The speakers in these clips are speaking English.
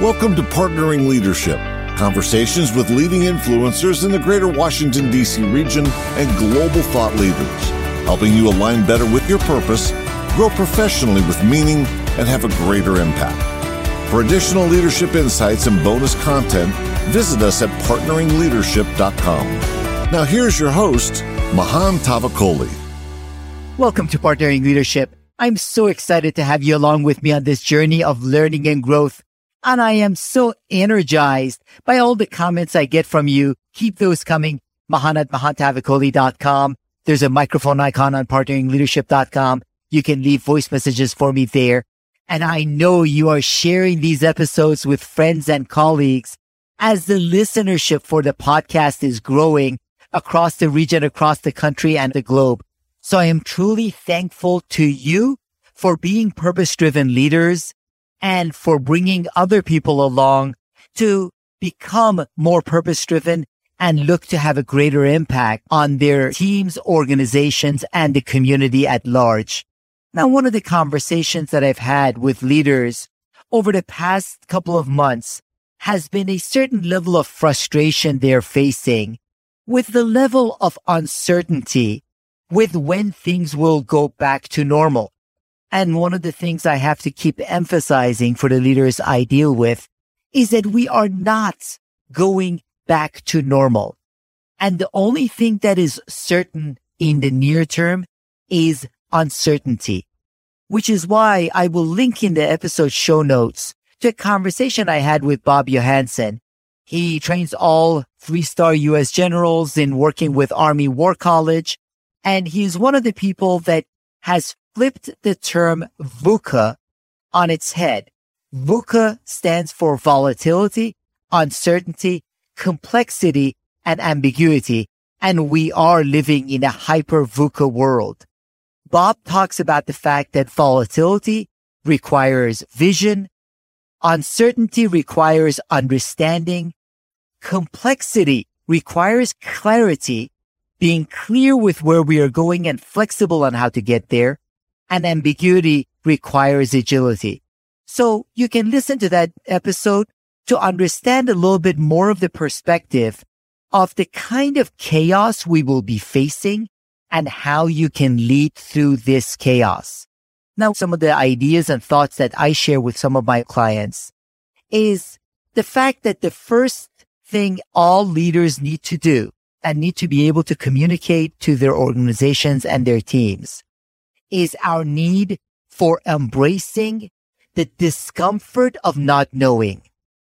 Welcome to Partnering Leadership, conversations with leading influencers in the greater Washington, D.C. region and global thought leaders, helping you align better with your purpose, grow professionally with meaning, and have a greater impact. For additional leadership insights and bonus content, visit us at partneringleadership.com. Now, here's your host, Mahan Tavakoli. Welcome to Partnering Leadership. I'm so excited to have you along with me on this journey of learning and growth and I am so energized by all the comments I get from you. Keep those coming. Mahan at mahantavakoli.com. There's a microphone icon on partneringleadership.com. You can leave voice messages for me there. And I know you are sharing these episodes with friends and colleagues as the listenership for the podcast is growing across the region, across the country and the globe. So I am truly thankful to you for being purpose driven leaders and for bringing other people along to become more purpose driven and look to have a greater impact on their teams, organizations, and the community at large. Now, one of the conversations that I've had with leaders over the past couple of months has been a certain level of frustration they're facing with the level of uncertainty with when things will go back to normal. And one of the things I have to keep emphasizing for the leaders I deal with is that we are not going back to normal. And the only thing that is certain in the near term is uncertainty, which is why I will link in the episode show notes to a conversation I had with Bob Johansen. He trains all three star U.S. generals in working with Army War College. And he's one of the people that has flipped the term VUCA on its head. VUCA stands for volatility, uncertainty, complexity, and ambiguity. And we are living in a hyper VUCA world. Bob talks about the fact that volatility requires vision, uncertainty requires understanding, complexity requires clarity, being clear with where we are going and flexible on how to get there, and ambiguity requires agility. So you can listen to that episode to understand a little bit more of the perspective of the kind of chaos we will be facing and how you can lead through this chaos. Now, some of the ideas and thoughts that I share with some of my clients is the fact that the first thing all leaders need to do and need to be able to communicate to their organizations and their teams is our need for embracing the discomfort of not knowing.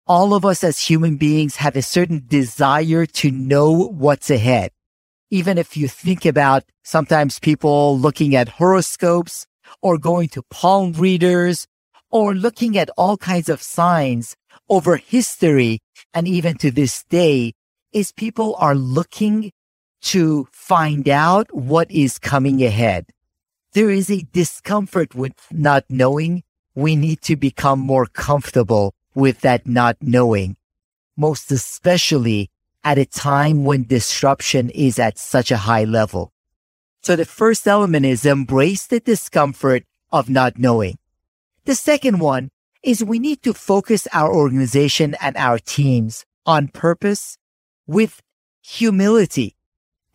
All of us as human beings have a certain desire to know what's ahead. Even if you think about sometimes people looking at horoscopes or going to palm readers or looking at all kinds of signs over history and even to this day is people are looking to find out what is coming ahead there is a discomfort with not knowing. We need to become more comfortable with that not knowing, most especially at a time when disruption is at such a high level. So the first element is embrace the discomfort of not knowing. The second one is we need to focus our organization and our teams on purpose with humility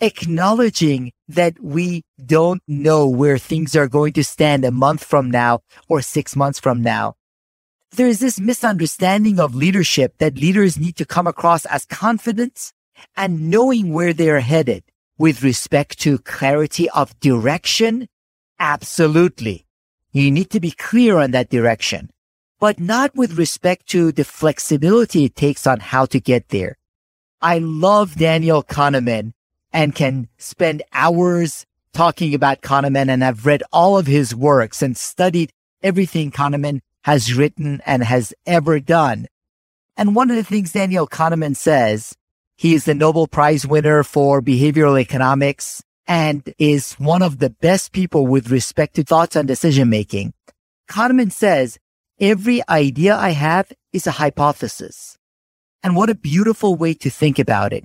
acknowledging that we don't know where things are going to stand a month from now or six months from now. There is this misunderstanding of leadership that leaders need to come across as confident and knowing where they're headed with respect to clarity of direction. Absolutely. You need to be clear on that direction, but not with respect to the flexibility it takes on how to get there. I love Daniel Kahneman and can spend hours talking about Kahneman and I've read all of his works and studied everything Kahneman has written and has ever done. And one of the things Daniel Kahneman says, he is the Nobel Prize winner for behavioral economics and is one of the best people with respect to thoughts and decision making. Kahneman says, every idea I have is a hypothesis. And what a beautiful way to think about it.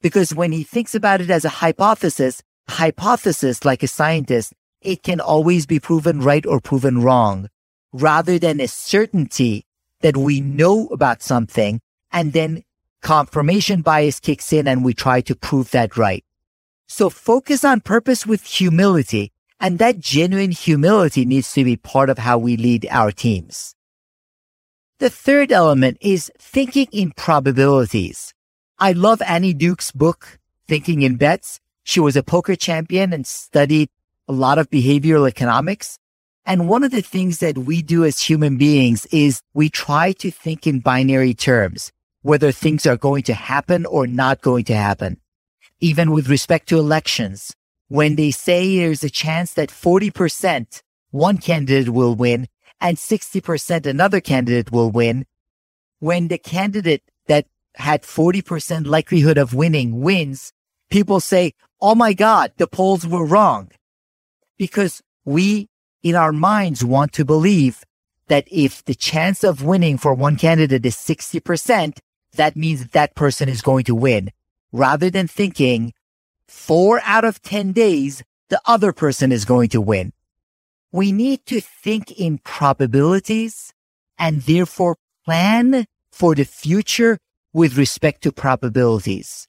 Because when he thinks about it as a hypothesis, hypothesis, like a scientist, it can always be proven right or proven wrong rather than a certainty that we know about something and then confirmation bias kicks in and we try to prove that right. So focus on purpose with humility and that genuine humility needs to be part of how we lead our teams. The third element is thinking in probabilities. I love Annie Duke's book, Thinking in Bets. She was a poker champion and studied a lot of behavioral economics. And one of the things that we do as human beings is we try to think in binary terms, whether things are going to happen or not going to happen. Even with respect to elections, when they say there's a chance that 40% one candidate will win and 60% another candidate will win, when the candidate that had 40% likelihood of winning wins, people say, Oh my God, the polls were wrong. Because we in our minds want to believe that if the chance of winning for one candidate is 60%, that means that, person is going to win rather than thinking four out of 10 days, the other person is going to win. We need to think in probabilities and therefore plan for the future with respect to probabilities.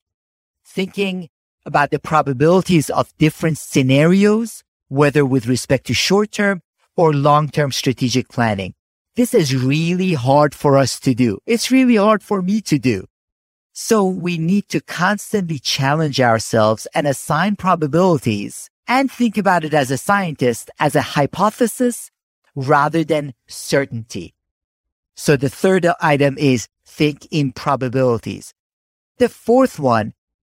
Thinking about the probabilities of different scenarios whether with respect to short term or long term strategic planning. This is really hard for us to do. It's really hard for me to do. So we need to constantly challenge ourselves and assign probabilities and think about it as a scientist as a hypothesis rather than certainty. So the third item is think in probabilities. The fourth one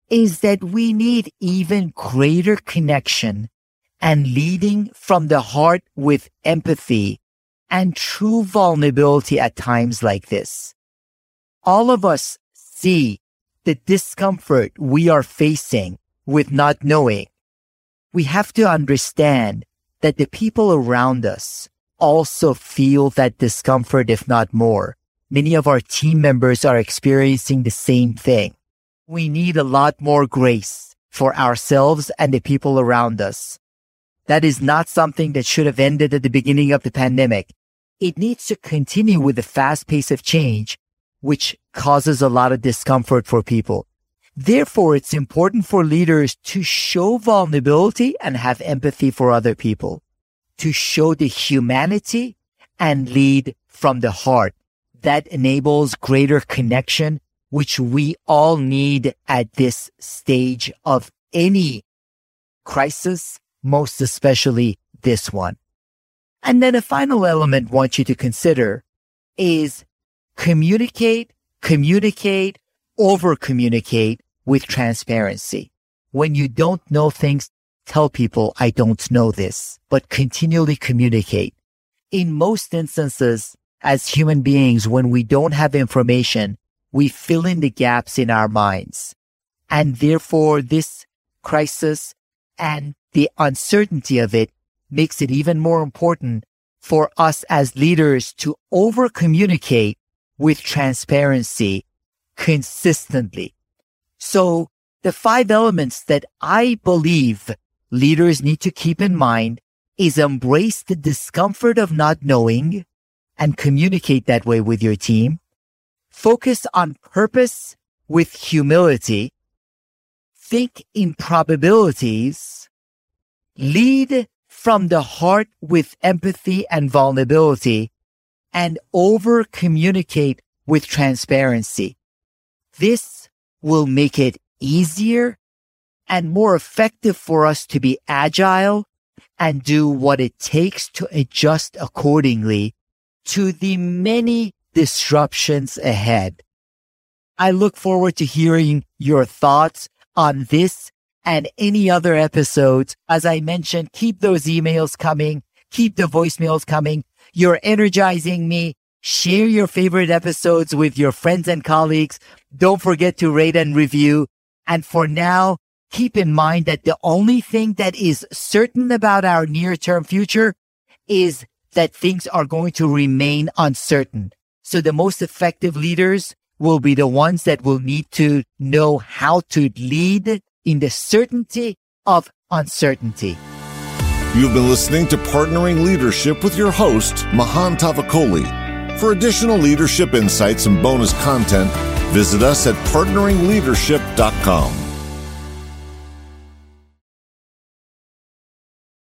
is that we need even greater connection and leading from the heart with empathy and true vulnerability at times like this. All of us see the discomfort we are facing with not knowing. We have to understand that the people around us also feel that discomfort, if not more. Many of our team members are experiencing the same thing. We need a lot more grace for ourselves and the people around us. That is not something that should have ended at the beginning of the pandemic. It needs to continue with the fast pace of change, which causes a lot of discomfort for people. Therefore, it's important for leaders to show vulnerability and have empathy for other people, to show the humanity and lead from the heart. That enables greater connection, which we all need at this stage of any crisis most especially this one. And then a final element I want you to consider is communicate, communicate, over communicate with transparency. When you don't know things, tell people I don't know this, but continually communicate. In most instances, as human beings, when we don't have information, we fill in the gaps in our minds. And therefore this crisis and the uncertainty of it makes it even more important for us as leaders to over communicate with transparency consistently. So the five elements that I believe leaders need to keep in mind is embrace the discomfort of not knowing and communicate that way with your team. Focus on purpose with humility. Think in probabilities lead from the heart with empathy and vulnerability and over communicate with transparency. This will make it easier and more effective for us to be agile and do what it takes to adjust accordingly to the many disruptions ahead. I look forward to hearing your thoughts on this and any other episodes. As I mentioned, keep those emails coming. Keep the voicemails coming. You're energizing me. Share your favorite episodes with your friends and colleagues. Don't forget to rate and review. And for now, keep in mind that the only thing that is certain about our near term future is that things are going to remain uncertain. So the most effective leaders will be the ones that will need to know how to lead in the certainty of uncertainty. You've been listening to Partnering Leadership with your host, Mahan Tavakoli. For additional leadership insights and bonus content, visit us at partneringleadership.com.